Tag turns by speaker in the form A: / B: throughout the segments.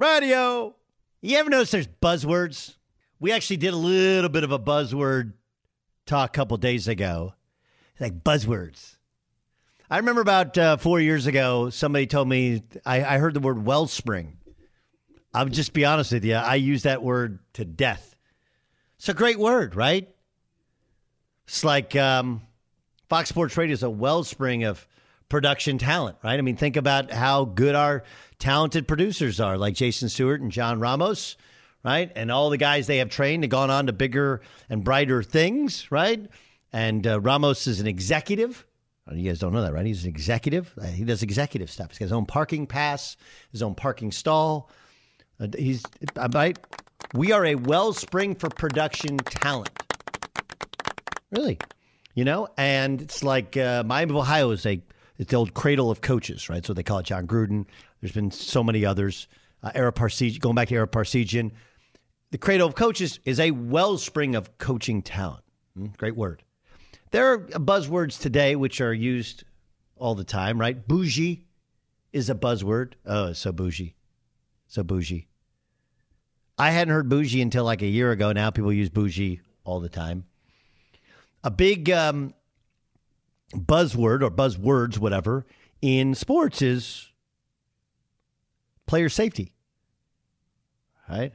A: Radio. You ever notice there's buzzwords? We actually did a little bit of a buzzword talk a couple days ago. Like buzzwords. I remember about uh, four years ago, somebody told me I, I heard the word wellspring. I'll just be honest with you. I use that word to death. It's a great word, right? It's like um, Fox Sports Radio is a wellspring of production talent, right? I mean, think about how good our talented producers are, like Jason Stewart and John Ramos, right? And all the guys they have trained have gone on to bigger and brighter things, right? And uh, Ramos is an executive. You guys don't know that, right? He's an executive. Uh, he does executive stuff. He's got his own parking pass, his own parking stall. Uh, he's right. We are a wellspring for production talent. Really, you know, and it's like uh, Miami of Ohio is a it's the old cradle of coaches, right? So they call it Jon Gruden. There's been so many others. Uh, Ara Parseghian, going back to Ara Parseghian, the cradle of coaches is a wellspring of coaching talent. Mm, great word. There are buzzwords today which are used all the time, right? Bougie is a buzzword. Oh, so bougie. So bougie. I hadn't heard bougie until like a year ago. Now people use bougie all the time. A big um, buzzword or buzzwords, whatever, in sports is player safety. Right?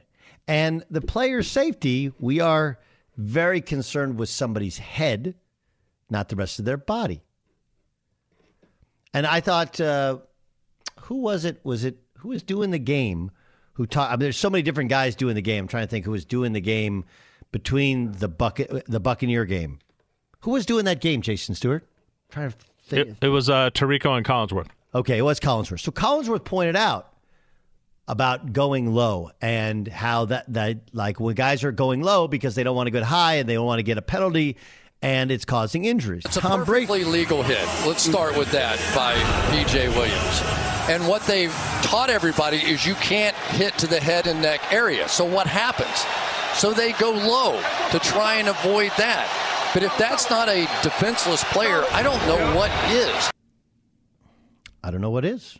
A: And the player safety, we are very concerned with somebody's head, not the rest of their body. And I thought, uh, who was it? Was it who was doing the game? Who taught? I mean, there's so many different guys doing the game. I'm trying to think who was doing the game between the bucket, the Buccaneer game. Who was doing that game, Jason Stewart? I'm trying to think.
B: It, it was uh, Tirico and Collinsworth.
A: Okay, it was Collinsworth. So Collinsworth pointed out about going low and how that that like when guys are going low because they don't want to get high and they don't want to get a penalty and it's causing injuries.
C: It's a Tom perfectly Brady. legal hit. Let's start with that by PJ Williams. And what they've taught everybody is you can't hit to the head and neck area. So what happens? So they go low to try and avoid that. But if that's not a defenseless player, I don't know what is.
A: I don't know what is.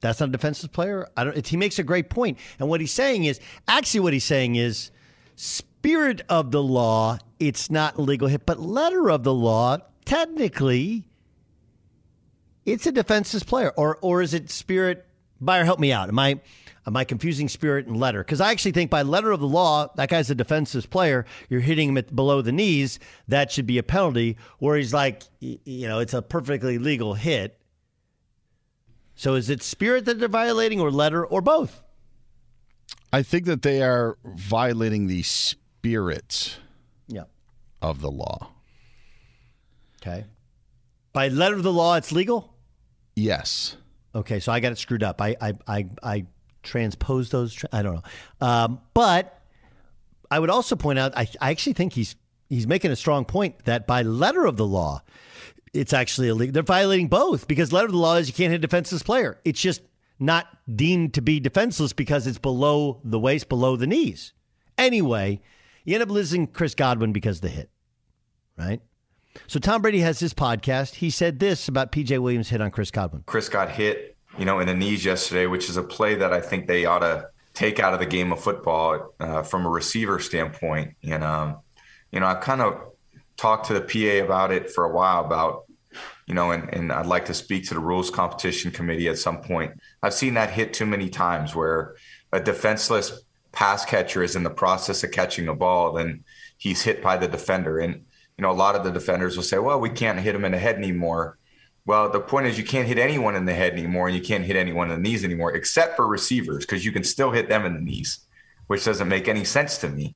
A: That's not a defenseless player. I don't. He makes a great point, and what he's saying is actually what he's saying is spirit of the law. It's not legal hit, but letter of the law. Technically, it's a defenseless player, or or is it spirit? Buyer, help me out. Am I am I confusing spirit and letter? Because I actually think by letter of the law, that guy's a defenseless player. You're hitting him at below the knees. That should be a penalty. Where he's like, you know, it's a perfectly legal hit. So is it spirit that they're violating, or letter, or both?
D: I think that they are violating the spirit
A: yeah.
D: of the law.
A: Okay. By letter of the law, it's legal?
D: Yes.
A: Okay, so I got it screwed up. I I I, I transposed those. I don't know, um, but I would also point out. I, I actually think he's he's making a strong point that by letter of the law, it's actually illegal. They're violating both because letter of the law is you can't hit a defenseless player. It's just not deemed to be defenseless because it's below the waist, below the knees. Anyway, you end up losing Chris Godwin because of the hit, right? So Tom Brady has his podcast. He said this about PJ Williams' hit on Chris Godwin.
E: Chris got hit, you know, in the knees yesterday, which is a play that I think they ought to take out of the game of football uh, from a receiver standpoint. And um, you know, I kind of talked to the PA about it for a while about you know, and, and I'd like to speak to the rules competition committee at some point. I've seen that hit too many times where a defenseless pass catcher is in the process of catching a ball, then he's hit by the defender. And you know, a lot of the defenders will say, well, we can't hit him in the head anymore. Well, the point is you can't hit anyone in the head anymore and you can't hit anyone in the knees anymore, except for receivers, because you can still hit them in the knees, which doesn't make any sense to me.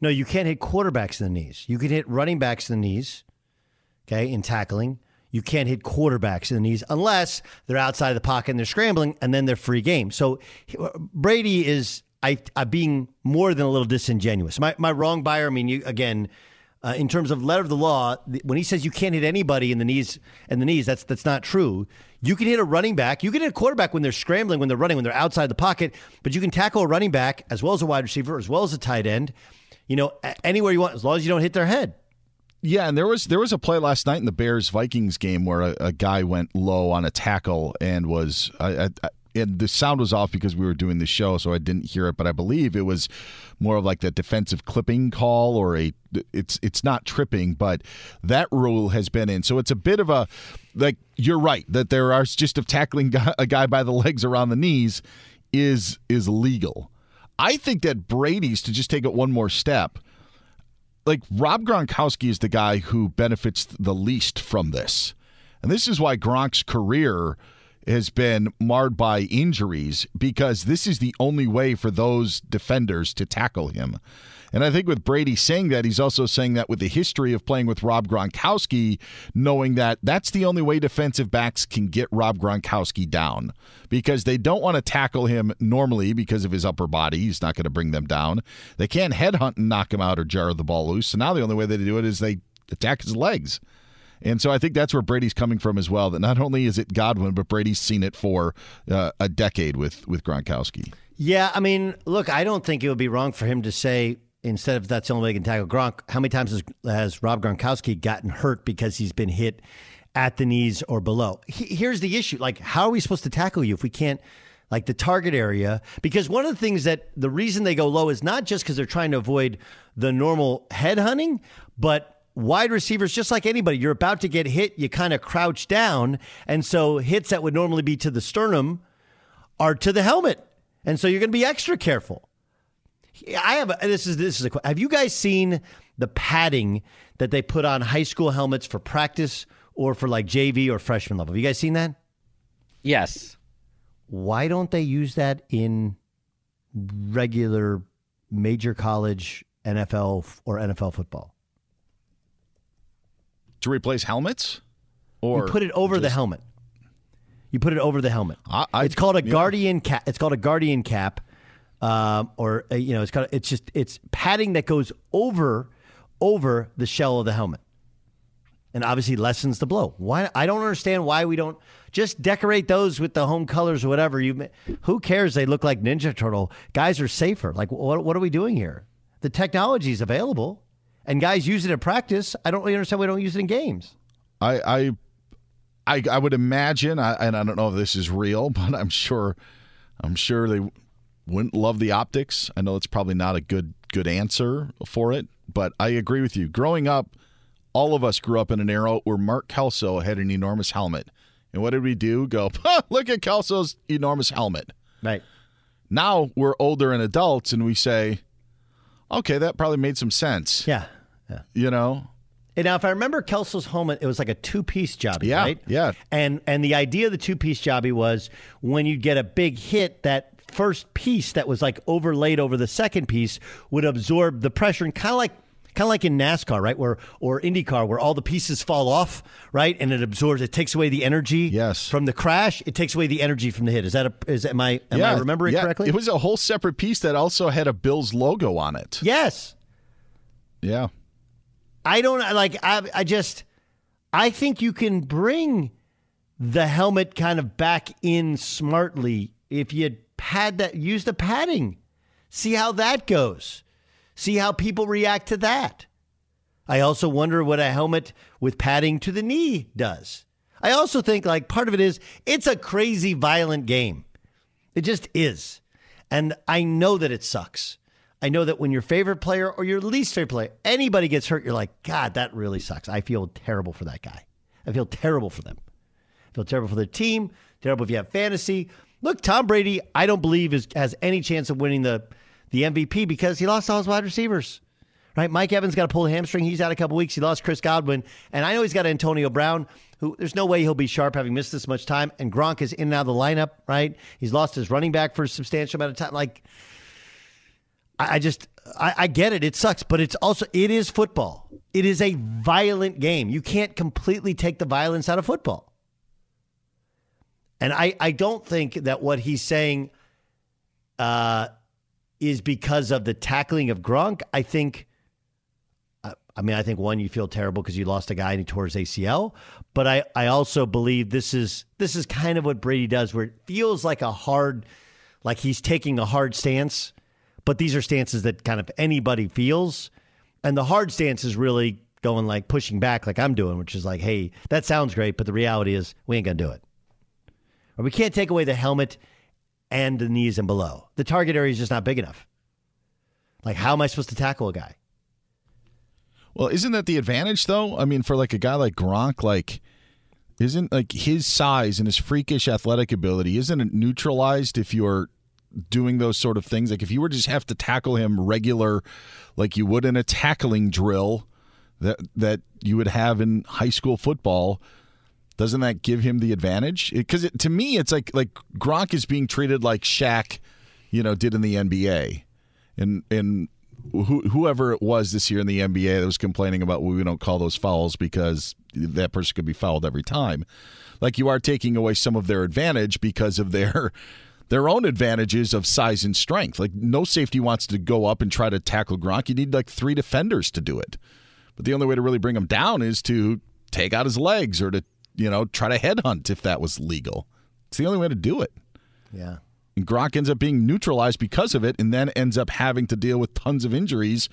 A: No, you can't hit quarterbacks in the knees. You can hit running backs in the knees, okay, in tackling. You can't hit quarterbacks in the knees unless they're outside of the pocket and they're scrambling, and then they're free game. So uh, Brady is I, I being more than a little disingenuous. My my wrong buyer. I mean, you again uh, in terms of letter of the law, when he says you can't hit anybody in the knees and the knees, that's that's not true. You can hit a running back, you can hit a quarterback when they're scrambling, when they're running, when they're outside the pocket, but you can tackle a running back as well as a wide receiver, as well as a tight end. You know, anywhere you want, as long as you don't hit their head.
D: Yeah, and there was there was a play last night in the Bears Vikings game where a, a guy went low on a tackle and was I, I, and the sound was off because we were doing the show, so I didn't hear it. But I believe it was more of like the defensive clipping call or a. It's it's not tripping, but that rule has been in, so it's a bit of a like you're right that there are just of tackling a guy by the legs around the knees is is legal. I think that Brady's to just take it one more step. Like Rob Gronkowski is the guy who benefits the least from this. And this is why Gronk's career has been marred by injuries because this is the only way for those defenders to tackle him. And I think with Brady saying that, he's also saying that with the history of playing with Rob Gronkowski, knowing that that's the only way defensive backs can get Rob Gronkowski down because they don't want to tackle him normally because of his upper body. He's not going to bring them down. They can't headhunt and knock him out or jar the ball loose. So now the only way they do it is they attack his legs. And so I think that's where Brady's coming from as well. That not only is it Godwin, but Brady's seen it for uh, a decade with with Gronkowski.
A: Yeah, I mean, look, I don't think it would be wrong for him to say instead of that's the only way he can tackle Gronk. How many times has, has Rob Gronkowski gotten hurt because he's been hit at the knees or below? He, here's the issue: like, how are we supposed to tackle you if we can't? Like the target area, because one of the things that the reason they go low is not just because they're trying to avoid the normal head hunting, but wide receivers, just like anybody, you're about to get hit, you kind of crouch down. And so hits that would normally be to the sternum are to the helmet. And so you're going to be extra careful. I have a, this is this is a have you guys seen the padding that they put on high school helmets for practice or for like JV or freshman level? Have you guys seen that?
F: Yes.
A: Why don't they use that in regular major college NFL or NFL football?
D: To replace helmets, or
A: you put it over the helmet. You put it over the helmet.
D: I- I-
A: it's called a
D: yeah.
A: guardian cap. It's called a guardian cap, um, or uh, you know, it's called. It's just it's padding that goes over over the shell of the helmet, and obviously lessens the blow. Why? I don't understand why we don't just decorate those with the home colors or whatever. You, who cares? They look like Ninja Turtle. Guys are safer. Like what? What are we doing here? The technology is available, and guys use it in practice. I don't really understand why we don't use it in games.
D: I, I, I, I would imagine, I, and I don't know if this is real, but I'm sure, I'm sure they wouldn't love the optics. I know it's probably not a good good answer for it, but I agree with you. Growing up, all of us grew up in an era where Mark Kelso had an enormous helmet, and what did we do? Go look at Kelso's enormous helmet.
A: Right.
D: Now we're older and adults, and we say, okay, that probably made some sense.
A: Yeah. Yeah.
D: You know,
A: And now, if I remember Kelso's helmet, it was like a two-piece jobby,
D: Yeah,
A: right?
D: yeah.
A: And and the idea of the two-piece jobby was when you get a big hit, that first piece that was like overlaid over the second piece would absorb the pressure, and kind of like kind of like in NASCAR, right? Where or IndyCar, where all the pieces fall off, right? And it absorbs, it takes away the energy.
D: Yes.
A: From the crash, it takes away the energy from the hit. Is that a? Is am I am I remembering
D: yeah.
A: correctly?
D: It was a whole separate piece that also had a Bills logo on it.
A: yes.
D: Yeah.
A: I don't like. I, I just. I think you can bring the helmet kind of back in smartly if you pad that. Use the padding. See how that goes. See how people react to that. I also wonder what a helmet with padding to the knee does. I also think like part of it is it's a crazy violent game. It just is. And I know that it sucks. I know that when your favorite player or your least favorite player, anybody gets hurt, you're like, God, that really sucks. I feel terrible for that guy. I feel terrible for them. I feel terrible for their team. Terrible if you have fantasy. Look, Tom Brady, I don't believe is, has any chance of winning the the MVP because he lost all his wide receivers. Right? Mike Evans got to pull a hamstring. He's out a couple weeks. He lost Chris Godwin, and I know he's got Antonio Brown, who there's no way he'll be sharp having missed this much time. And Gronk is in and out of the lineup. Right? He's lost his running back for a substantial amount of time. Like, I, I just I, I get it. It sucks, but it's also it is football. It is a violent game. You can't completely take the violence out of football. And I, I don't think that what he's saying uh, is because of the tackling of Gronk. I think, uh, I mean, I think one, you feel terrible because you lost a guy and he tore his ACL. But I, I also believe this is this is kind of what Brady does, where it feels like a hard, like he's taking a hard stance. But these are stances that kind of anybody feels, and the hard stance is really going like pushing back, like I'm doing, which is like, hey, that sounds great, but the reality is we ain't gonna do it. Or we can't take away the helmet and the knees and below. The target area is just not big enough. Like, how am I supposed to tackle a guy?
D: Well, isn't that the advantage though? I mean, for like a guy like Gronk, like isn't like his size and his freakish athletic ability isn't it neutralized if you're doing those sort of things? Like if you were to just have to tackle him regular, like you would in a tackling drill that that you would have in high school football. Doesn't that give him the advantage? Because to me, it's like like Gronk is being treated like Shaq, you know, did in the NBA, and and who, whoever it was this year in the NBA that was complaining about well, we don't call those fouls because that person could be fouled every time. Like you are taking away some of their advantage because of their their own advantages of size and strength. Like no safety wants to go up and try to tackle Gronk. You need like three defenders to do it. But the only way to really bring him down is to take out his legs or to you know try to headhunt if that was legal. It's the only way to do it.
A: Yeah.
D: And Gronk ends up being neutralized because of it, and then ends up having to deal with tons of injuries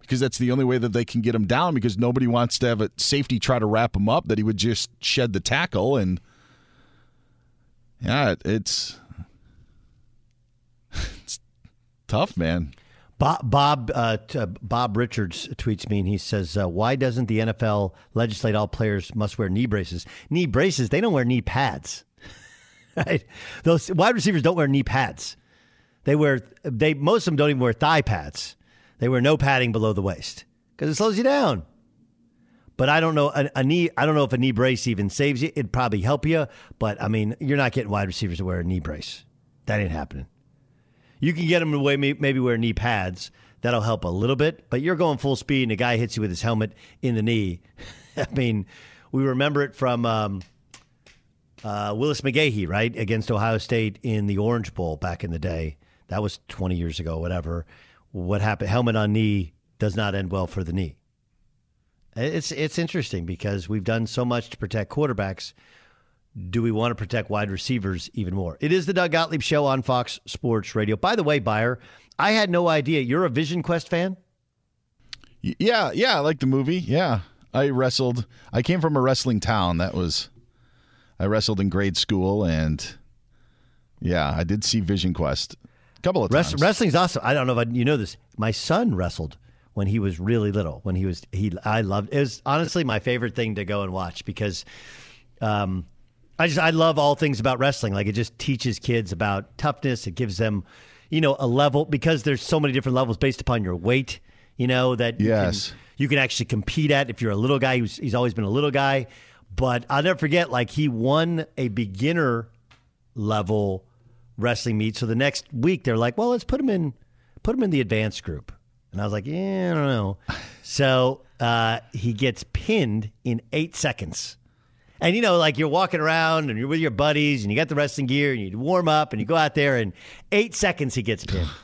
D: because that's the only way that they can get him down because nobody wants to have a safety try to wrap him up that he would just shed the tackle and yeah, it's it's tough, man.
A: Bob Bob, uh, t- uh, Bob Richards tweets me and he says, uh, "Why doesn't the NFL legislate all players must wear knee braces? Knee braces? They don't wear knee pads. right? Those wide receivers don't wear knee pads. They wear they most of them don't even wear thigh pads. They wear no padding below the waist because it slows you down. But I don't know a, a knee. I don't know if a knee brace even saves you. It'd probably help you, but I mean, you're not getting wide receivers to wear a knee brace. That ain't happening. You can get them to maybe wear knee pads. That'll help a little bit, but you're going full speed and a guy hits you with his helmet in the knee. I mean, we remember it from um, uh, Willis McGahee, right, against Ohio State in the Orange Bowl back in the day. That was 20 years ago, whatever. What happened? Helmet on knee does not end well for the knee. It's it's interesting because we've done so much to protect quarterbacks. Do we want to protect wide receivers even more? It is the Doug Gottlieb Show on Fox Sports Radio. By the way, Buyer, I had no idea you're a Vision Quest fan.
D: Yeah, yeah, I like the movie. Yeah, I wrestled. I came from a wrestling town. That was I wrestled in grade school, and yeah, I did see Vision Quest a couple of times.
A: wrestling's awesome. I don't know if I, you know this. My son wrestled when he was really little. When he was he, I loved. It was honestly my favorite thing to go and watch because, um, I just I love all things about wrestling. Like it just teaches kids about toughness. It gives them, you know, a level because there's so many different levels based upon your weight. You know that you
D: yes.
A: can, you can actually compete at if you're a little guy. Who's, he's always been a little guy, but I'll never forget. Like he won a beginner level wrestling meet. So the next week they're like, well, let's put him in, put him in the advanced group. And I was like, yeah, I don't know. So uh, he gets pinned in eight seconds. And you know, like you're walking around and you're with your buddies and you got the wrestling gear and you warm up and you go out there and eight seconds he gets pinned.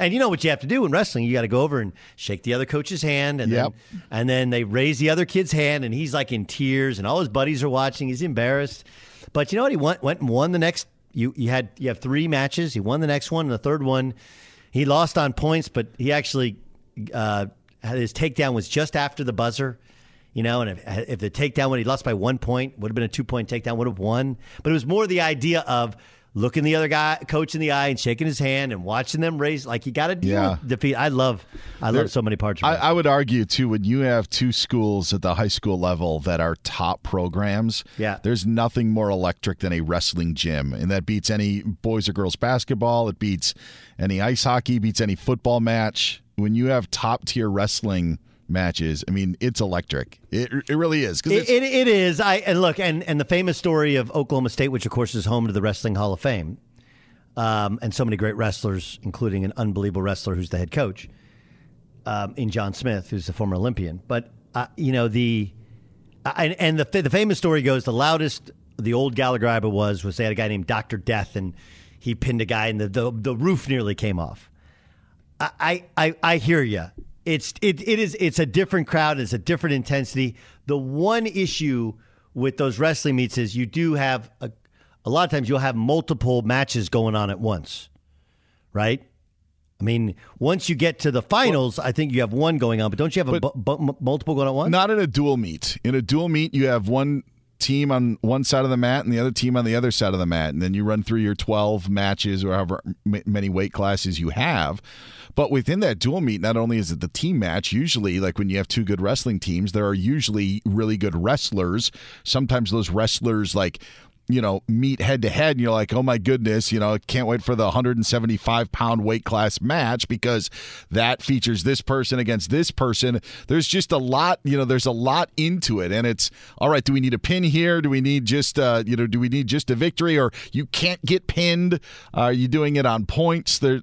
A: And you know what you have to do in wrestling? You got to go over and shake the other coach's hand, and
D: Yep.
A: then and then they raise the other kid's hand, and he's like in tears, and all his buddies are watching. He's embarrassed, but you know what? He went went and won the next. You you had you have three matches. He won the next one, and the third one, he lost on points, but he actually uh, his takedown was just after the buzzer. You know, and if, if the takedown when he lost by one point would have been a two point takedown, would have won. But it was more the idea of looking the other guy coach in the eye and shaking his hand and watching them raise like you got to deal
D: Yeah.
A: with defeat. I love I
D: There-
A: love so many parts of
D: I. I would argue too when you have two schools at the high school level that are top programs.
A: Yeah.
D: there's nothing more electric than a wrestling gym, and that beats any boys or girls basketball. It beats any ice hockey, beats any football match. When you have top tier wrestling matches, I mean, it's electric. It, it really is.
A: It, it, it is. I and look and and the famous story of Oklahoma State, which of course is home to the Wrestling Hall of Fame, um, and so many great wrestlers, including an unbelievable wrestler who's the head coach, um, in John Smith, who's a former Olympian. But uh, you know the uh, and, and the the famous story goes the loudest the old Gallagher Iba was was they had a guy named Doctor Death and he pinned a guy and the the, the roof nearly came off. I, I, I hear you. It's it, it is it's a different crowd. It's a different intensity. The one issue with those wrestling meets is you do have a, a lot of times you'll have multiple matches going on at once, right? I mean, once you get to the finals, I think you have one going on, but don't you have a bu- bu- multiple going on at once?
D: Not in a dual meet. In a dual meet, you have one team on one side of the mat and the other team on the other side of the mat, and then you run through your twelve matches or however m- many weight classes you have. But within that dual meet, not only is it the team match, usually, like when you have two good wrestling teams, there are usually really good wrestlers. Sometimes those wrestlers, like, you know, meet head to head, and you're like, oh my goodness, you know, can't wait for the 175 pound weight class match because that features this person against this person. There's just a lot, you know, there's a lot into it, and it's all right. Do we need a pin here? Do we need just, uh, you know, do we need just a victory, or you can't get pinned? Are you doing it on points? There,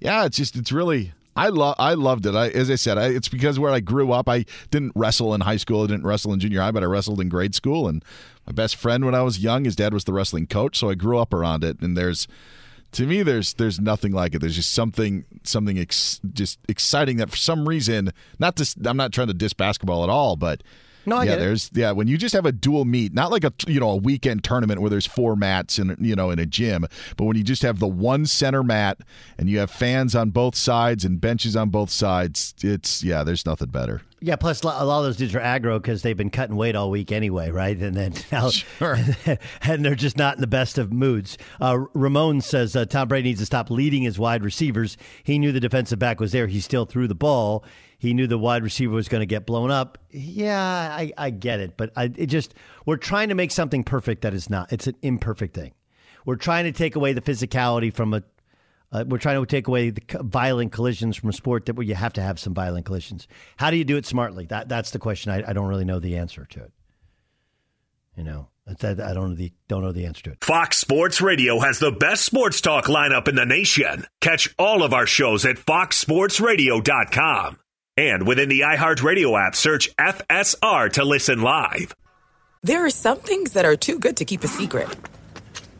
D: yeah, it's just, it's really. I love I loved it. I, as I said, I, it's because where I grew up. I didn't wrestle in high school. I didn't wrestle in junior high, but I wrestled in grade school. And my best friend when I was young, his dad was the wrestling coach, so I grew up around it. And there's, to me, there's there's nothing like it. There's just something something ex, just exciting that for some reason. Not to, I'm not trying to diss basketball at all, but.
A: No, I
D: yeah, there's yeah. When you just have a dual meet, not like a you know a weekend tournament where there's four mats in you know in a gym, but when you just have the one center mat and you have fans on both sides and benches on both sides, it's yeah. There's nothing better.
A: Yeah, plus a lot of those dudes are aggro because they've been cutting weight all week anyway, right? And then now, sure. and they're just not in the best of moods. Uh, Ramon says uh, Tom Brady needs to stop leading his wide receivers. He knew the defensive back was there. He still threw the ball. He knew the wide receiver was going to get blown up. Yeah, I, I get it, but I, it just we're trying to make something perfect that is not. It's an imperfect thing. We're trying to take away the physicality from a uh, we're trying to take away the violent collisions from a sport that where you have to have some violent collisions. How do you do it smartly? That that's the question. I, I don't really know the answer to it. You know, That- I don't know the don't know the answer to it.
G: Fox Sports Radio has the best sports talk lineup in the nation. Catch all of our shows at foxsportsradio.com. And within the iHeartRadio app, search FSR to listen live.
H: There are some things that are too good to keep a secret.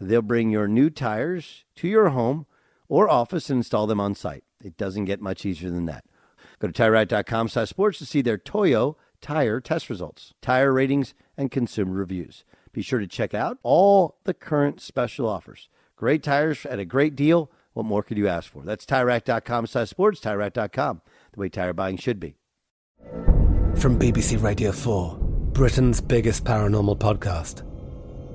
A: They'll bring your new tires to your home or office and install them on site. It doesn't get much easier than that. Go to TireRack.com slash sports to see their Toyo tire test results, tire ratings, and consumer reviews. Be sure to check out all the current special offers. Great tires at a great deal. What more could you ask for? That's TireRack.com slash sports, TireRack.com, the way tire buying should be.
F: From BBC Radio 4, Britain's biggest paranormal podcast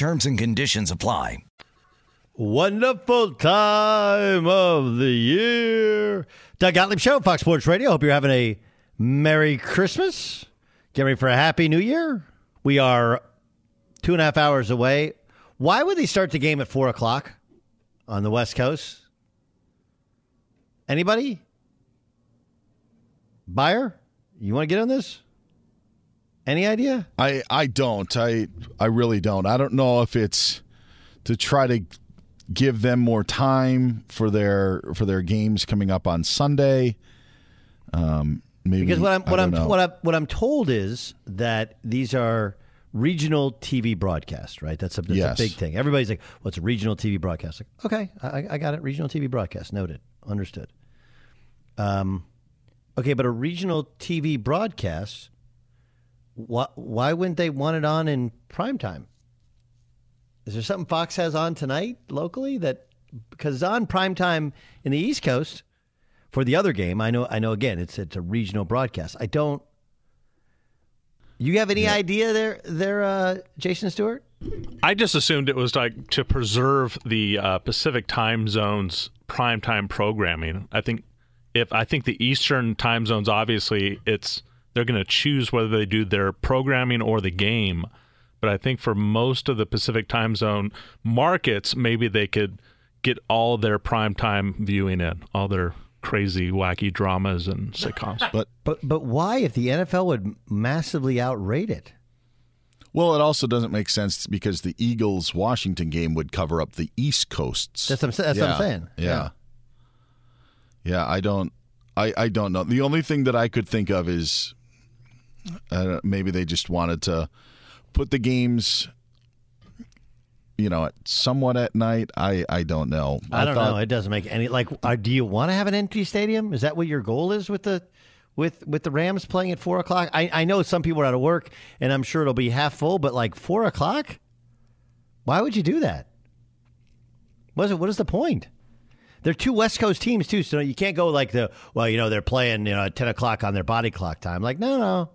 I: Terms and conditions apply.
A: Wonderful time of the year. Doug Gottlieb Show, Fox Sports Radio. Hope you're having a Merry Christmas. Get ready for a Happy New Year. We are two and a half hours away. Why would they start the game at four o'clock on the West Coast? Anybody? Buyer? You want to get on this? Any idea?
D: I I don't. I I really don't. I don't know if it's to try to give them more time for their for their games coming up on Sunday. Um, maybe
A: because what I'm what I'm
D: know.
A: what I what I'm told is that these are regional TV broadcasts, right? That's a, that's
D: Yes.
A: a big thing. Everybody's like, "What's a regional TV broadcast?" Like, okay, I, I got it. Regional TV broadcast, noted, understood. Um, okay, but a regional TV broadcast, why why wouldn't they want it on in prime time? Is there something Fox has on tonight locally that because it's on prime time in the East Coast for the other game? I know I know again it's it's a regional broadcast. I don't. You have any idea there there, uh, Jason Stewart?
B: I just assumed it was like to preserve the uh, Pacific time zones primetime programming. I think if I think the Eastern time zones, obviously, it's they're going to choose whether they do their programming or the game. But I think for most of the Pacific time zone markets, maybe they could get all their prime time viewing in, all their crazy, wacky dramas and sitcoms.
D: but
A: But but why if the NFL would massively outrate it?
D: well, it also doesn't make sense because the Eagles Washington game would cover up the East Coasts.
A: That's what I'm, sa- that's what I'm
D: Yeah.
A: saying.
D: Yeah. yeah. I don't I, I don't know. The only thing that I could think of is uh, maybe they just wanted to put the games you know, somewhat at night. I I don't know.
A: I don't
D: thought-
A: know. It doesn't make any like. Uh, do you want to have an empty stadium? Is that what your goal is with the with with the Rams playing at four o'clock? I I know some people are out of work, and I'm sure it'll be half full. But like four o'clock, why would you do that? What is it? What is the point? They're two West Coast teams too, so you can't go like the well, you know, they're playing you know at ten o'clock on their body clock time. Like no, no,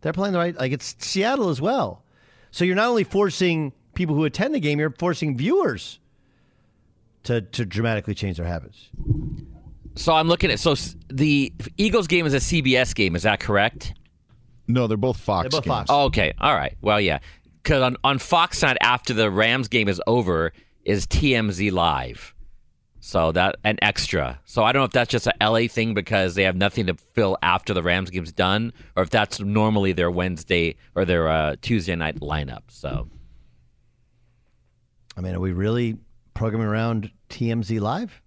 A: they're playing the right. Like it's Seattle as well. So you're not only forcing people who attend the game, you're forcing viewers to to dramatically change their habits.
J: So I'm looking at so the Eagles game is a CBS game. Is that correct?
D: No, they're both Fox
J: They're both
D: games.
J: Fox. Oh, okay, all right. Well, yeah, because on on Fox side after the Rams game is over is TMZ live. So that an extra. So I don't know if that's just a LA thing because they have nothing to fill after the Rams game's done, or if that's normally their Wednesday or their uh, Tuesday night lineup. So
A: I mean, are we really programming around TMZ live?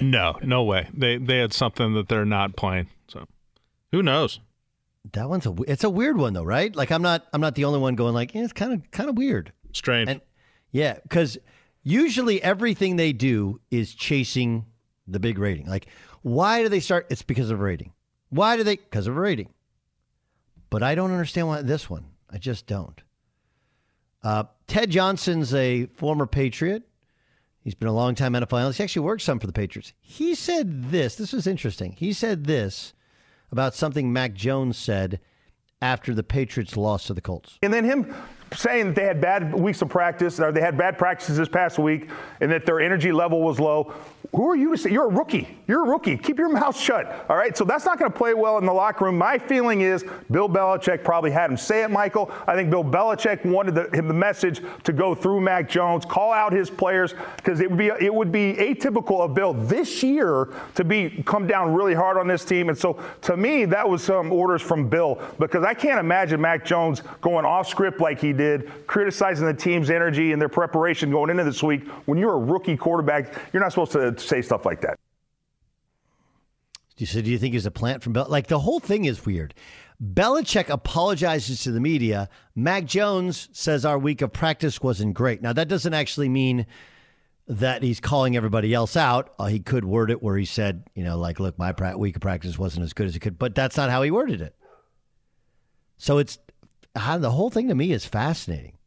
B: No, no way. They they had something that they're not playing. So who knows?
A: That one's a w- it's a weird one though, right? Like I'm not I'm not the only one going like eh, it's kind of kind of weird.
B: Strange.
A: And yeah, because usually everything they do is chasing the big rating. Like why do they start? It's because of rating. Why do they? Because of rating. But I don't understand why this one. I just don't. Uh, Ted Johnson's a former Patriot. He's been a long time NFL analyst. He actually worked some for the Patriots. He said this. This was interesting. He said this about something Mac Jones said after the Patriots lost to the Colts.
K: And then him saying that they had bad weeks of practice, or they had bad practices this past week, and that their energy level was low. Who are you to say? You're a rookie. You're a rookie. Keep your mouth shut. All right. So that's not going to play well in the locker room. My feeling is Bill Belichick probably had him say it, Michael. I think Bill Belichick wanted the, him the message to go through Mac Jones, call out his players, because it would be it would be atypical of Bill this year to be come down really hard on this team. And so to me, that was some orders from Bill because I can't imagine Mac Jones going off script like he did, criticizing the team's energy and their preparation going into this week. When you're a rookie quarterback, you're not supposed to say stuff like that.
A: Said, do you think he's a plant from Bel? Like the whole thing is weird. Belichick apologizes to the media. Mac Jones says our week of practice wasn't great. Now that doesn't actually mean that he's calling everybody else out. Uh, he could word it where he said, you know, like, look, my pra- week of practice wasn't as good as it could, but that's not how he worded it. So it's how the whole thing to me is fascinating,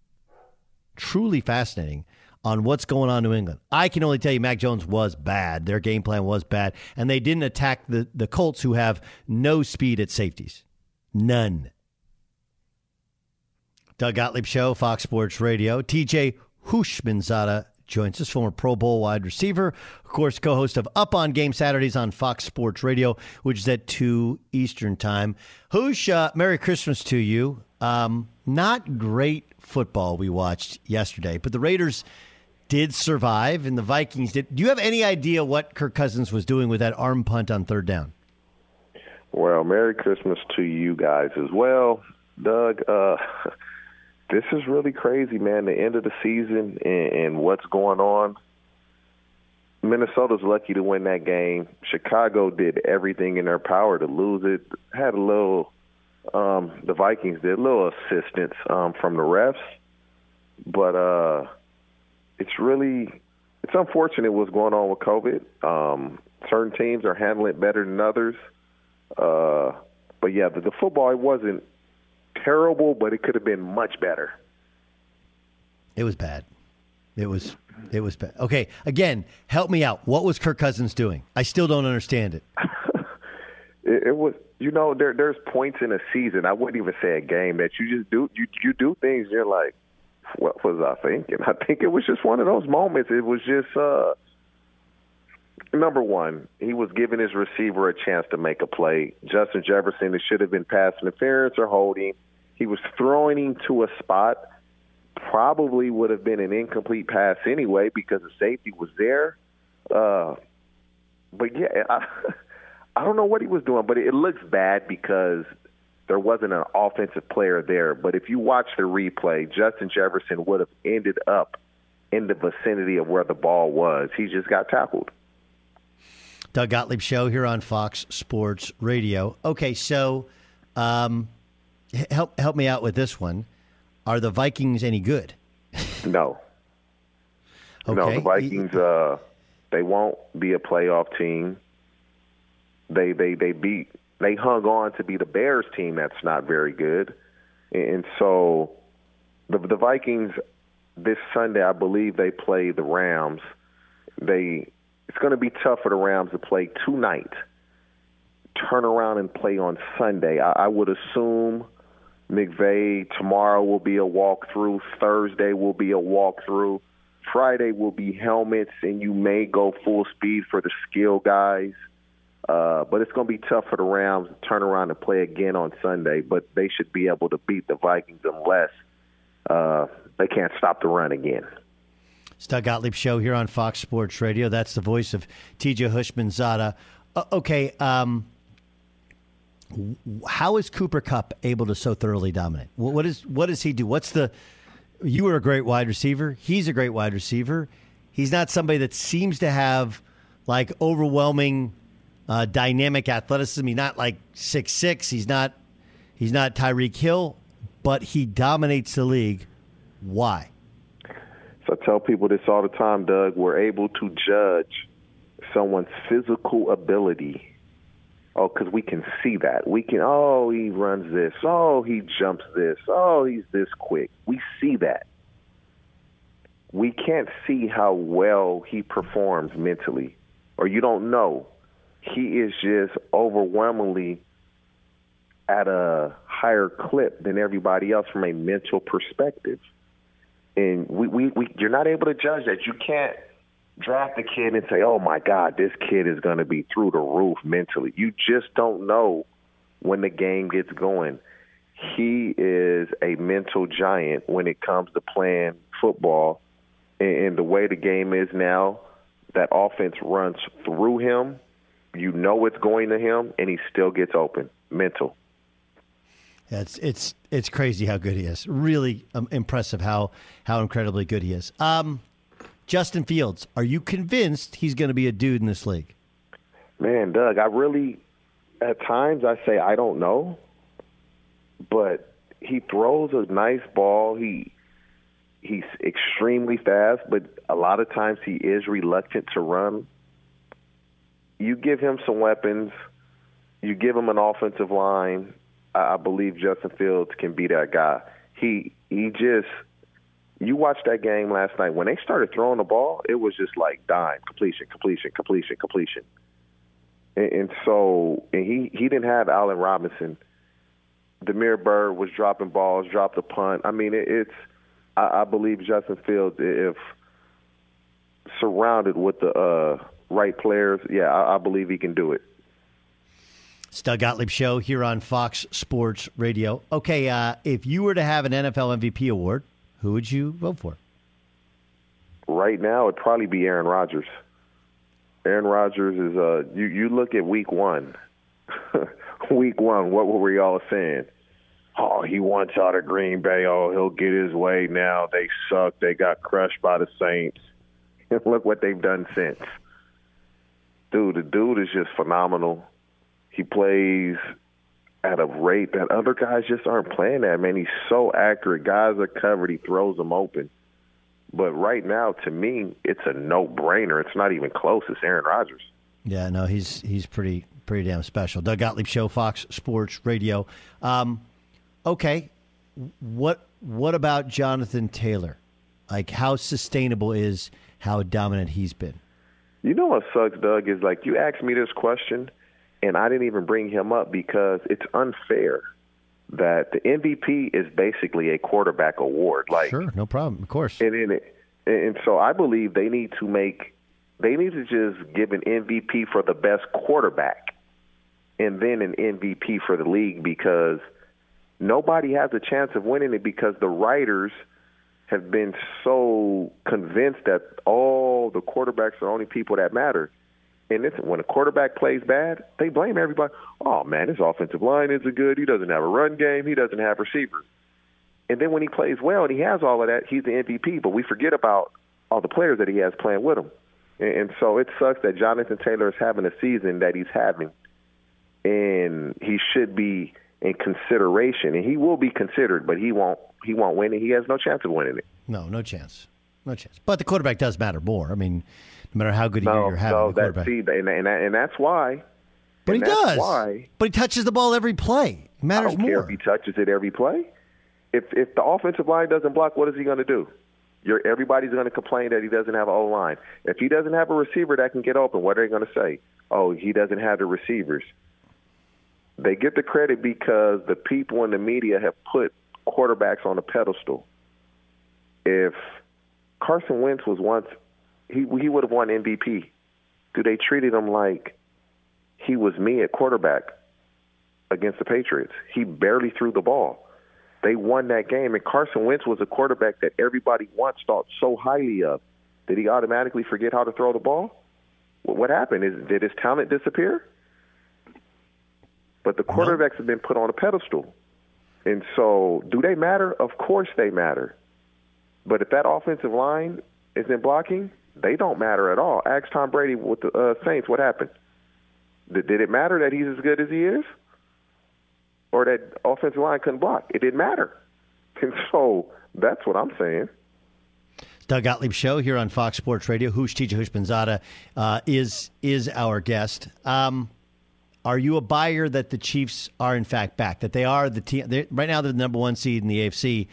A: truly fascinating on what's going on in New England. I can only tell you Mac Jones was bad. Their game plan was bad, and they didn't attack the, the Colts, who have no speed at safeties. None. Doug Gottlieb Show, Fox Sports Radio. TJ Houshmandzadeh joins us, former Pro Bowl wide receiver, of course, co host of Up on Game Saturdays on Fox Sports Radio, which is at 2 Eastern Time. Hush, uh, Merry Christmas to you. Um, not great football we watched yesterday, but the Raiders did survive and the Vikings did. Do you have any idea what Kirk Cousins was doing with that arm punt on third down?
L: Well, Merry Christmas to you guys as well. Doug, uh, this is really crazy, man. The end of the season and, and what's going on. Minnesota's lucky to win that game. Chicago did everything in their power to lose it. Had a little, um, the Vikings did a little assistance um, from the refs, but uh, it's really, it's unfortunate what's going on with COVID. Um, certain teams are handling it better than others. Uh, but yeah, the, the football it wasn't terrible, but it could have been much better.
A: It was bad. It was it was bad. Okay, again, help me out. What was Kirk Cousins doing? I still don't understand it.
L: It, it was, you know, there there's points in a season. I wouldn't even say a game that you just do you you do things. You're like, what was I thinking? I think it was just one of those moments. It was just. uh Number one, he was giving his receiver a chance to make a play. Justin Jefferson, it should have been pass interference or holding. He was throwing him to a spot. Probably would have been an incomplete pass anyway because the safety was there. Uh, but yeah, I, I don't know what he was doing, but it looks bad because there wasn't an offensive player there. But if you watch the replay, Justin Jefferson would have ended up in the vicinity of where the ball was. He just got tackled.
A: Doug Gottlieb show here on Fox Sports Radio. Okay, so um, help help me out with this one. Are the Vikings any good?
L: No.
A: Okay.
L: No, the Vikings uh they won't be a playoff team. They they they beat they hung on to be the Bears team that's not very good. And so the the Vikings this Sunday I believe they play the Rams. They it's going to be tough for the Rams to play tonight. Turn around and play on Sunday. I, I would assume McVay tomorrow will be a walkthrough. Thursday will be a walkthrough. Friday will be helmets, and you may go full speed for the skill guys. Uh, but it's going to be tough for the Rams to turn around and play again on Sunday. But they should be able to beat the Vikings unless uh, they can't stop the run again.
A: It's Doug Gottlieb show here on Fox Sports Radio. That's the voice of TJ Houshmandzadeh. Uh, okay, um, how is Cooper Kupp able to so thoroughly dominate? What, is what does he do? What's the? You were a great wide receiver. He's a great wide receiver. He's not somebody that seems to have like overwhelming uh, dynamic athleticism. He's not like six six. He's not he's not Tyreek Hill, but he dominates the league. Why?
L: So I tell people this all the time, Doug. We're able to judge someone's physical ability. Oh, because we can see that. We can, oh, he runs this. Oh, he jumps this. Oh, he's this quick. We see that. We can't see how well he performs mentally, or you don't know. He is just overwhelmingly at a higher clip than everybody else from a mental perspective and we, we, we you're not able to judge that. You can't draft a kid and say, "Oh my God, this kid is going to be through the roof mentally." You just don't know when the game gets going. He is a mental giant when it comes to playing football, and the way the game is now, that offense runs through him. You know it's going to him, and he still gets open. Mental.
A: It's it's it's crazy how good he is. Really um, impressive how how incredibly good he is. Um, Justin Fields, are you convinced he's going to be a dude in this league?
L: Man, Doug, I really at times I say I don't know, but he throws a nice ball. He he's extremely fast, but a lot of times he is reluctant to run. You give him some weapons, you give him an offensive line, I, believe Justin Fields can be that guy. He he just you watched that game last night when they started throwing the ball, it was just like dime completion, completion, completion, completion. And, and so and he he didn't have Allen Robinson. Damiere Byrd was dropping balls, dropped a punt. I mean, it, it's I, I believe Justin Fields if surrounded with the uh, right players, yeah, I, I believe he can do it.
A: It's Doug Gottlieb Show here on Fox Sports Radio. Okay, uh, if you were to have an NFL MVP award, who would you vote for?
L: Right now, it'd probably be Aaron Rodgers. Aaron Rodgers is uh you you look at week 1. week 1, what were we all saying? Oh, he wants out of Green Bay. Oh, he'll get his way now. They suck. They got crushed by the Saints. Look what they've done since. Dude, the dude is just phenomenal. He plays at a rate that other guys just aren't playing at. Man, he's so accurate. Guys are covered. He throws them open. But right now, to me, it's a no-brainer. It's not even close. It's Aaron Rodgers.
A: Yeah, no, he's he's pretty pretty damn special. Doug Gottlieb Show, Fox Sports Radio. Um, okay, what what about Jonathan Taylor? Like, how sustainable is how dominant he's been?
L: You know what sucks, Doug, is like you asked me this question – and I didn't even bring him up because it's unfair that the MVP is basically a quarterback award. Like,
A: sure, no problem, of course.
L: And and, and so I believe they need to make they need to just give an MVP for the best quarterback, and then an MVP for the league because nobody has a chance of winning it because the writers have been so convinced that all the quarterbacks are the only people that matter. And it's, when a quarterback plays bad, they blame everybody. Oh man, his offensive line isn't good. He doesn't have a run game. He doesn't have receivers. And then when he plays well and he has all of that, he's the MVP. But we forget about all the players that he has playing with him. And, and so it sucks that Jonathan Taylor is having a season that he's having, and he should be in consideration, and he will be considered, but he won't. He won't win it. He has no chance of winning it.
A: No, no chance. No chance. But the quarterback does matter more. I mean, no matter how good
L: no,
A: you're having, quarterback.
L: that see, and, and and that's why.
A: but he
L: and
A: does.
L: Why
A: But he touches the ball every play. It matters
L: I don't care
A: more.
L: if he touches it every play. If if the offensive line doesn't block, what is he going to do? You're, everybody's going to complain that he doesn't have an O line. If he doesn't have a receiver that can get open, what are they going to say? Oh, he doesn't have the receivers. They get the credit because the people in the media have put quarterbacks on a pedestal. If Carson Wentz was once, he he would have won MVP. Do they treated him like he was me at quarterback against the Patriots? He barely threw the ball. They won that game, and Carson Wentz was a quarterback that everybody once thought so highly of. Did he automatically forget how to throw the ball? What what happened? Is did his talent disappear? But the quarterbacks have been put on a pedestal. And so, do they matter? Of course they matter. But if that offensive line isn't blocking, they don't matter at all. Ask Tom Brady with the uh, Saints what happened. Did, did it matter that he's as good as he is? Or that offensive line couldn't block? It didn't matter. And so, that's what I'm saying.
A: Doug Gottlieb show here on Fox Sports Radio. Housh TJ Houshmandzadeh uh, is is our guest. Um, are you a buyer that the Chiefs are in fact back? That they are the team right now? They're the number one seed in the AFC,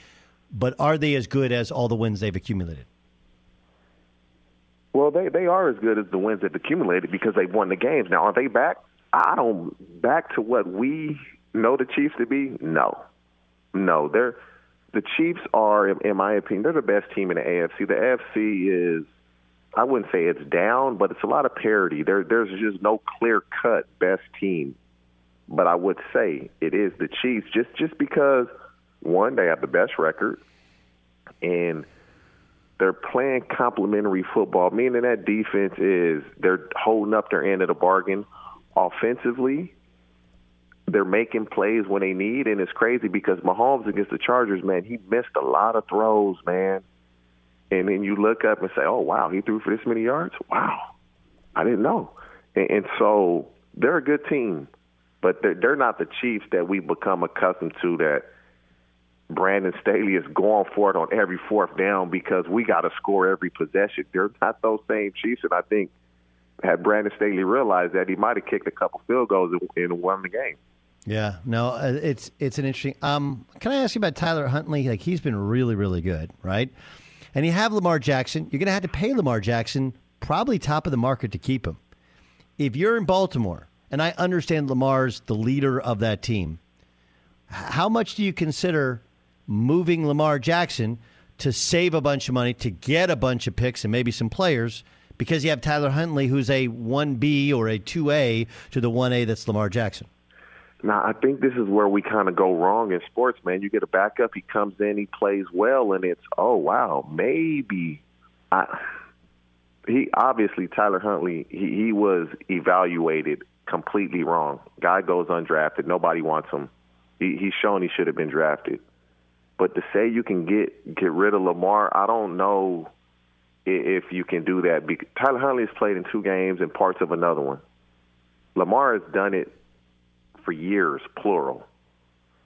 A: but are they as good as all the wins they've accumulated?
L: Well, they they are as good as the wins they've accumulated because they've won the games. Now, are they back? I don't back to what we know the Chiefs to be. No, no, they're the Chiefs are, in my opinion, they're the best team in the AFC. The AFC is, I wouldn't say it's down, but it's a lot of parity. There, there's just no clear cut best team. But I would say it is the Chiefs, just just because one, they have the best record, and they're playing complementary football, meaning that defense is they're holding up their end of the bargain offensively. They're making plays when they need, and it's crazy because Mahomes against the Chargers, man, he missed a lot of throws, man. And then you look up and say, "Oh wow, he threw for this many yards! Wow, I didn't know." And, and so they're a good team, but they're, they're not the Chiefs that we've become accustomed to. That Brandon Staley is going for it on every fourth down because we got to score every possession. They're not those same Chiefs, and I think had Brandon Staley realized that, he might have kicked a couple field goals and, won the game.
A: Yeah, no, uh, it's it's an interesting. Um, can I ask you about Tyler Huntley? Like he's been really, really good, right? And you have Lamar Jackson. You're going to have to pay Lamar Jackson probably top of the market to keep him. If you're in Baltimore, and I understand Lamar's the leader of that team, how much do you consider moving Lamar Jackson to save a bunch of money, to get a bunch of picks and maybe some players? Because you have Tyler Huntley, who's a 1B or a 2A to the 1A that's Lamar Jackson.
L: Now, I think this is where we kind of go wrong in sports, man. You get a backup, he comes in, he plays well, and it's, oh, wow, maybe. I, he obviously, Tyler Huntley, he, he was evaluated completely wrong. Guy goes undrafted. Nobody wants him. He, he's shown he should have been drafted. But to say you can get get rid of Lamar, I don't know if you can do that. Tyler Huntley has played in two games and parts of another one. Lamar has done it for years, plural.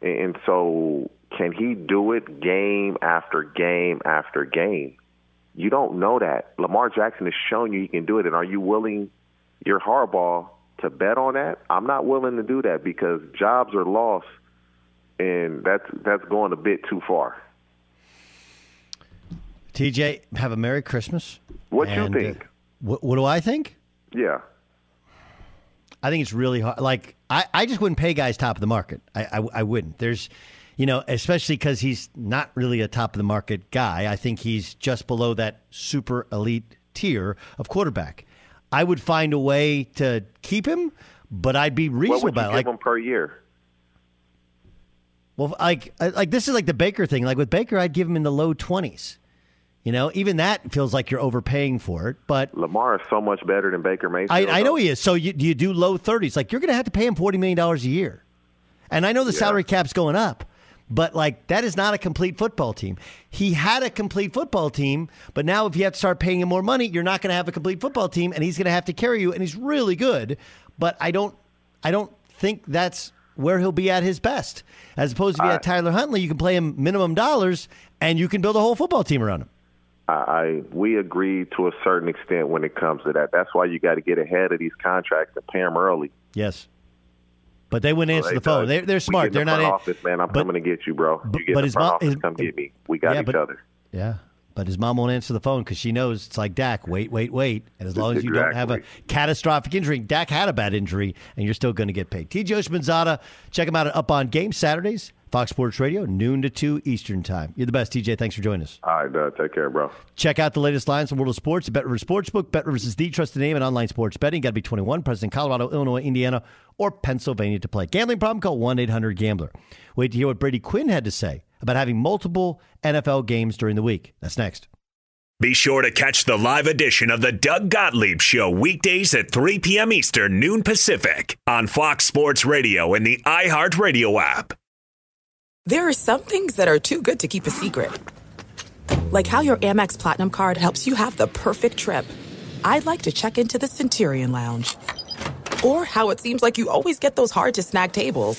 L: And so, can he do it game after game after game? You don't know that. Lamar Jackson has shown you he can do it. And are you willing, your Harbaugh, to bet on that? I'm not willing to do that because jobs are lost, and that's that's going a bit too far.
A: TJ, have a Merry Christmas.
L: What you
A: uh,
L: think?
A: what, what do I think?
L: Yeah.
A: I think it's really hard. Like, I, I just wouldn't pay guys top of the market. I, I, I wouldn't. There's, you know, especially because he's not really a top of the market guy. I think he's just below that super elite tier of quarterback. I would find a way to keep him, but I'd be
L: What
A: reasonable
L: would you
A: about it.
L: give
A: Like,
L: him per year?
A: Well, like uh, like this is like the Baker thing. Like with Baker, I'd give him in the low twenties. You know, even that feels like you're overpaying for it. But
L: Lamar is so much better than Baker Mayfield.
A: I, I know he is. So you you do low thirties. Like you're going to have to pay him forty million dollars a year, and I know the
L: Yeah.
A: salary cap's going up. But like that is not a complete football team. He had a complete football team, but now if you have to start paying him more money, you're not going to have a complete football team, and he's going to have to carry you. And he's really good, but I don't, I don't think that's where he'll be at his best. As opposed to if you had Tyler Huntley, you can play him minimum dollars, and you can build a whole football team around him.
L: I, I we agree to a certain extent when it comes to that. That's why you got to get ahead of these contracts and pay them early.
A: Yes. But they wouldn't answer
L: Well,
A: the phone. They, they're
L: We
A: smart. They're
L: the
A: not.
L: front
A: in-
L: office, man. I'm
A: but-
L: coming to get you, bro.
A: but-
L: you get
A: but his
L: the front
A: mom-
L: office,
A: his-
L: come get me. We got
A: Yeah,
L: each
A: but-
L: other.
A: Yeah. But his mom won't answer the phone because she knows it's like Dak. Wait, wait, wait. And as long as you don't have a catastrophic injury, Dak had a bad injury, and you're still going to get paid. TJ Houshmandzadeh, check him out at Up on Game Saturdays, Fox Sports Radio, noon to two Eastern time. You're the best, TJ. Thanks for joining us.
L: All right, Doug. Take care, bro.
A: Check out the latest lines from World of Sports Bet Rivers Sportsbook. Bet Rivers is the trusted name in online sports betting. Got to be 21, present in Colorado, Illinois, Indiana, or Pennsylvania to play. Gambling problem? Call 1 800 Gambler. Wait to hear what Brady Quinn had to say about having multiple NFL games during the week. That's next.
G: Be sure to catch the live edition of the Doug Gottlieb Show weekdays at 3 p.m. Eastern, noon Pacific on Fox Sports Radio and the iHeartRadio app.
H: There are some things that are too good to keep a secret. Like how your Amex Platinum card helps you have the perfect trip. I'd like to check into the Centurion Lounge. Or how it seems like you always get those hard to snag tables.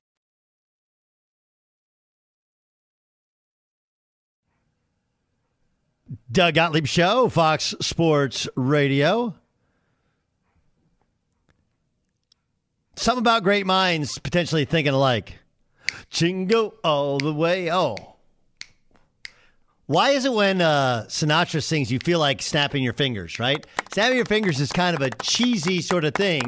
A: Doug Gottlieb Show, Fox Sports Radio. Something about great minds potentially thinking alike. Chingo all the way. Oh. Why is it when uh, Sinatra sings, you feel like snapping your fingers, right? Snapping your fingers is kind of a cheesy sort of thing.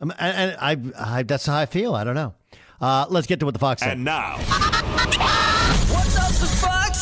A: Um, and, and I, I, that's how I feel. I don't know. Uh, let's get to what the Fox said.
G: And now,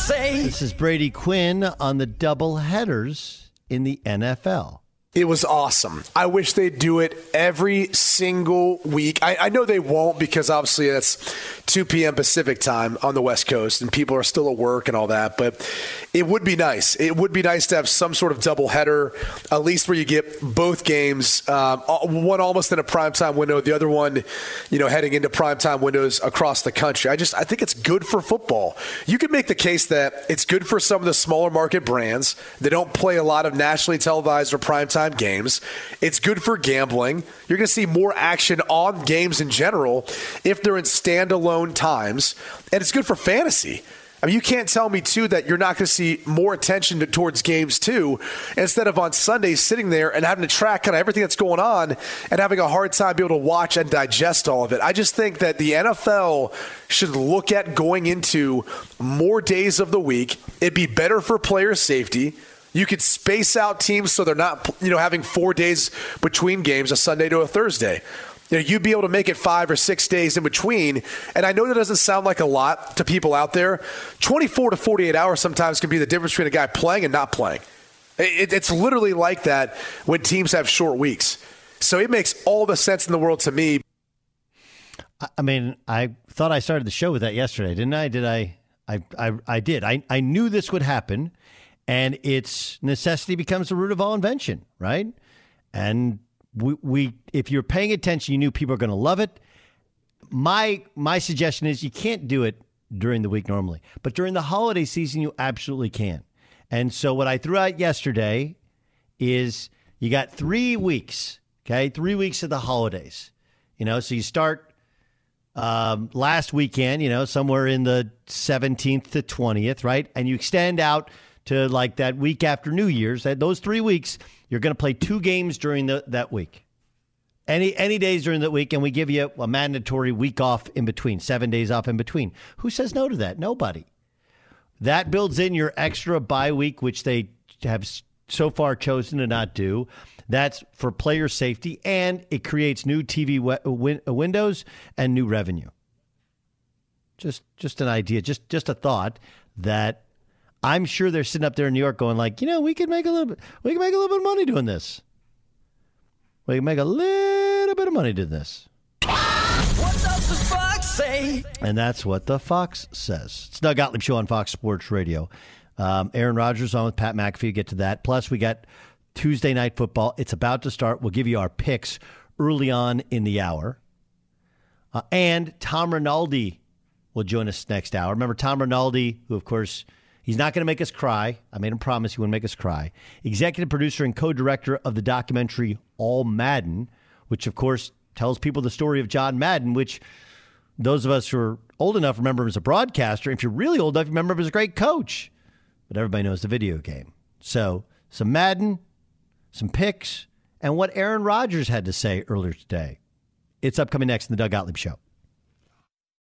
M: say?
A: This is Brady Quinn on the double headers in the NFL.
N: It was awesome. I wish they'd do it every single week. I, I know they won't because obviously it's 2 p.m. Pacific time on the West Coast and people are still at work and all that. But it would be nice. It would be nice to have some sort of double header, at least where you get both games, um, one almost in a primetime window, the other one, you know, heading into primetime windows across the country. I just I think it's good for football. You could make the case that it's good for some of the smaller market brands. They don't play a lot of nationally televised or primetime games. It's good for gambling. You're going to see more action on games in general if they're in standalone times, and it's good for fantasy. I mean, you can't tell me too that you're not going to see more attention to, towards games too, instead of on Sundays sitting there and having to track kind of everything that's going on and having a hard time being able to watch and digest all of it. I just think that the NFL should look at going into more days of the week. It'd be better for player safety. You could space out teams so they're not, you know, having four days between games, a Sunday to a Thursday. You know, you'd be able to make it five or six days in between. And I know that doesn't sound like a lot to people out there. 24 to 48 hours sometimes can be the difference between a guy playing and not playing. It, it's literally like that when teams have short weeks. So it makes all the sense in the world to me.
A: I mean, I thought I started the show with that yesterday, didn't I? Did I? I, I, I did. I, I knew this would happen, and its necessity becomes the root of all invention, right? And we, we if you're paying attention, you knew people are going to love it. My my suggestion is you can't do it during the week normally, but during the holiday season, you absolutely can. And so what I threw out yesterday is you got three weeks, okay, three weeks of the holidays. You know, so you start um, last weekend, you know, somewhere in the 17th to 20th, right? And you extend out to like that week after New Year's. That those three weeks, you're going to play two games during the, that week. Any any days during the week, and we give you a mandatory week off in between, seven days off in between. Who says no to that? Nobody. That builds in your extra bye week, which they have so far chosen to not do. That's for player safety, and it creates new TV win- uh, windows and new revenue. Just just an idea, just just a thought that I'm sure they're sitting up there in New York going like, you know, we could make a little bit, we can make a little bit of money doing this. We can make a little bit of money doing this.
M: What does the fox say?
A: And that's what the Fox says. It's Doug Gottlieb Show on Fox Sports Radio. Um, Aaron Rodgers on with Pat McAfee. Get to that. Plus, we got Tuesday night football. It's about to start. We'll give you our picks early on in the hour. Uh, and Tom Rinaldi will join us next hour. Remember Tom Rinaldi, who of course He's not going to make us cry. I made him promise he wouldn't make us cry. Executive producer and co director of the documentary All Madden, which, of course, tells people the story of John Madden, which those of us who are old enough remember him as a broadcaster. If you're really old enough, you remember him as a great coach. But everybody knows the video game. So, some Madden, some picks, and what Aaron Rodgers had to say earlier today. It's upcoming next in the Doug Gottlieb Show.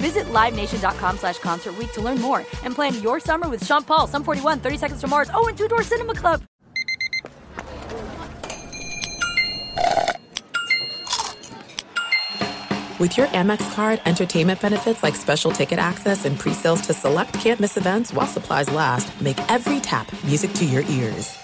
O: Visit LiveNation.com slash Concert to learn more and plan your summer with Sean Paul, Sum 41, 30 Seconds to Mars, oh, and Two Door Cinema Club.
H: With your Amex card, entertainment benefits like special ticket access and pre-sales to select campus events while supplies last make every tap music to your ears.